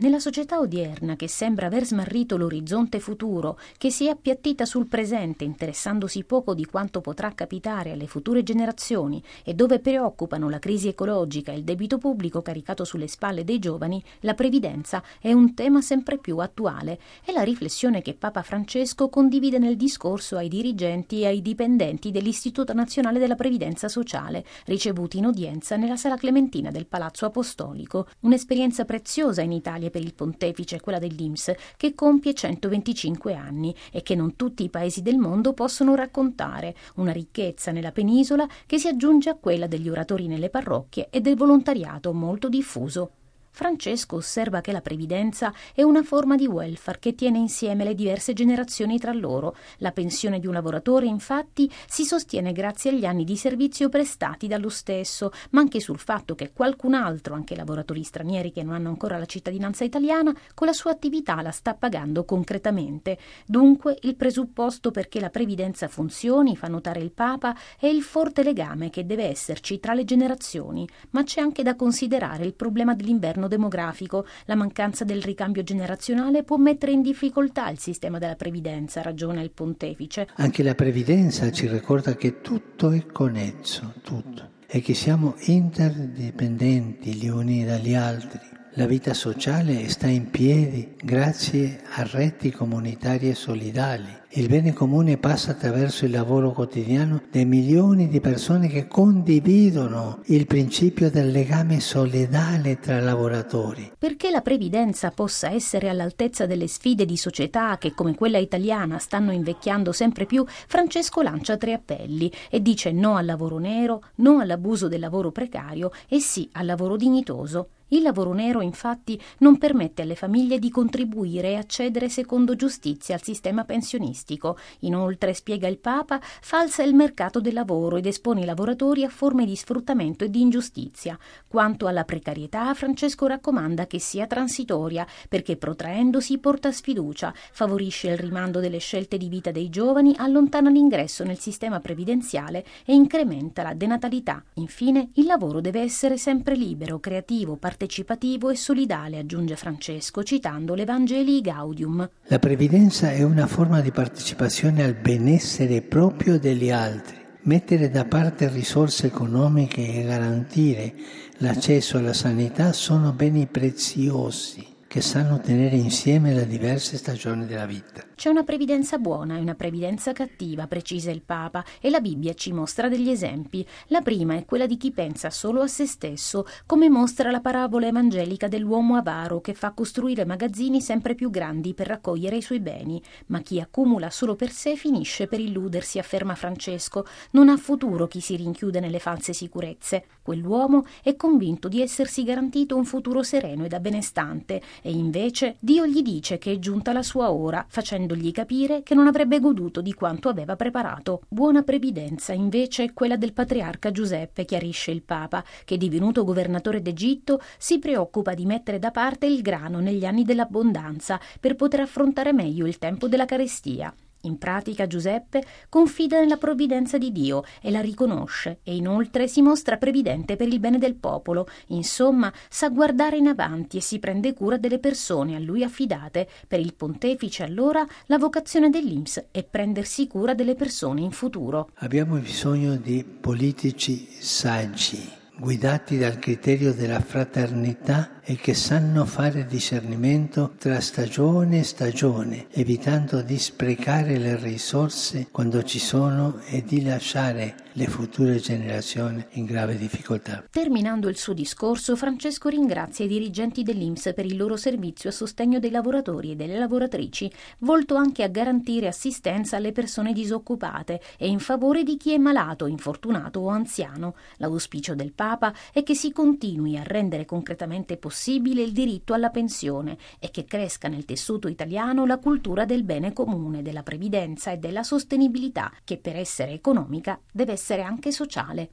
Nella società odierna, che sembra aver smarrito l'orizzonte futuro, che si è appiattita sul presente, interessandosi poco di quanto potrà capitare alle future generazioni, e dove preoccupano la crisi ecologica e il debito pubblico caricato sulle spalle dei giovani, la previdenza è un tema sempre più attuale. È la riflessione che Papa Francesco condivide nel discorso ai dirigenti e ai dipendenti dell'Istituto Nazionale della Previdenza Sociale, ricevuti in udienza nella Sala Clementina del Palazzo Apostolico. Un'esperienza preziosa in Italia per il pontefice, quella dell'Inps, che compie 125 anni e che non tutti i paesi del mondo possono raccontare, una ricchezza nella penisola che si aggiunge a quella degli oratori nelle parrocchie e del volontariato molto diffuso. Francesco osserva che la previdenza è una forma di welfare che tiene insieme le diverse generazioni tra loro. La pensione di un lavoratore, infatti, si sostiene grazie agli anni di servizio prestati dallo stesso, ma anche sul fatto che qualcun altro, anche lavoratori stranieri che non hanno ancora la cittadinanza italiana, con la sua attività la sta pagando concretamente. Dunque, il presupposto perché la previdenza funzioni, fa notare il Papa, è il forte legame che deve esserci tra le generazioni, ma c'è anche da considerare il problema dell'inverno ritorno demografico. La mancanza del ricambio generazionale può mettere in difficoltà il sistema della previdenza, ragiona il pontefice. Anche la previdenza ci ricorda che tutto è connesso, tutto, e che siamo interdipendenti gli uni dagli altri. La vita sociale sta in piedi grazie a reti comunitarie solidali il bene comune passa attraverso il lavoro quotidiano di milioni di persone che condividono il principio del legame solidale tra lavoratori. Perché la previdenza possa essere all'altezza delle sfide di società che come quella italiana stanno invecchiando sempre più, Francesco lancia tre appelli e dice no al lavoro nero, no all'abuso del lavoro precario e sì al lavoro dignitoso. Il lavoro nero, infatti, non permette alle famiglie di contribuire e accedere secondo giustizia al sistema pensionistico. Inoltre, spiega il Papa, falsa il mercato del lavoro ed espone i lavoratori a forme di sfruttamento e di ingiustizia. Quanto alla precarietà, Francesco raccomanda che sia transitoria, perché protraendosi porta sfiducia, favorisce il rimando delle scelte di vita dei giovani, allontana l'ingresso nel sistema previdenziale e incrementa la denatalità. Infine, il lavoro deve essere sempre libero, creativo, partecipativo e solidale, aggiunge Francesco, citando l'Evangelii Gaudium. La previdenza è una forma di partecipazione al benessere proprio degli altri. Mettere da parte risorse economiche e garantire l'accesso alla sanità sono beni preziosi che sanno tenere insieme le diverse stagioni della vita. C'è una previdenza buona e una previdenza cattiva, precisa il Papa, e la Bibbia ci mostra degli esempi. La prima è quella di chi pensa solo a se stesso, come mostra la parabola evangelica dell'uomo avaro che fa costruire magazzini sempre più grandi per raccogliere i suoi beni. Ma chi accumula solo per sé finisce per illudersi, afferma Francesco. Non ha futuro chi si rinchiude nelle false sicurezze. Quell'uomo è convinto di essersi garantito un futuro sereno ed benestante e invece Dio gli dice che è giunta la sua ora, facendogli capire che non avrebbe goduto di quanto aveva preparato. Buona previdenza invece è quella del patriarca Giuseppe, chiarisce il Papa, che divenuto governatore d'Egitto si preoccupa di mettere da parte il grano negli anni dell'abbondanza per poter affrontare meglio il tempo della carestia. In pratica Giuseppe confida nella provvidenza di Dio e la riconosce e inoltre si mostra previdente per il bene del popolo, insomma sa guardare in avanti e si prende cura delle persone a lui affidate. Per il pontefice allora la vocazione dell'Inps è prendersi cura delle persone in futuro. Abbiamo bisogno di politici saggi guidati dal criterio della fraternità e che sanno fare discernimento tra stagione e stagione, evitando di sprecare le risorse quando ci sono e di lasciare le future generazioni in grave difficoltà. Terminando il suo discorso, Francesco ringrazia i dirigenti dell'Inps per il loro servizio a sostegno dei lavoratori e delle lavoratrici, volto anche a garantire assistenza alle persone disoccupate e in favore di chi è malato, infortunato o anziano. L'auspicio del Papa è che si continui a rendere concretamente possibile il diritto alla pensione e che cresca nel tessuto italiano la cultura del bene comune, della previdenza e della sostenibilità, che per essere economica deve essere anche sociale.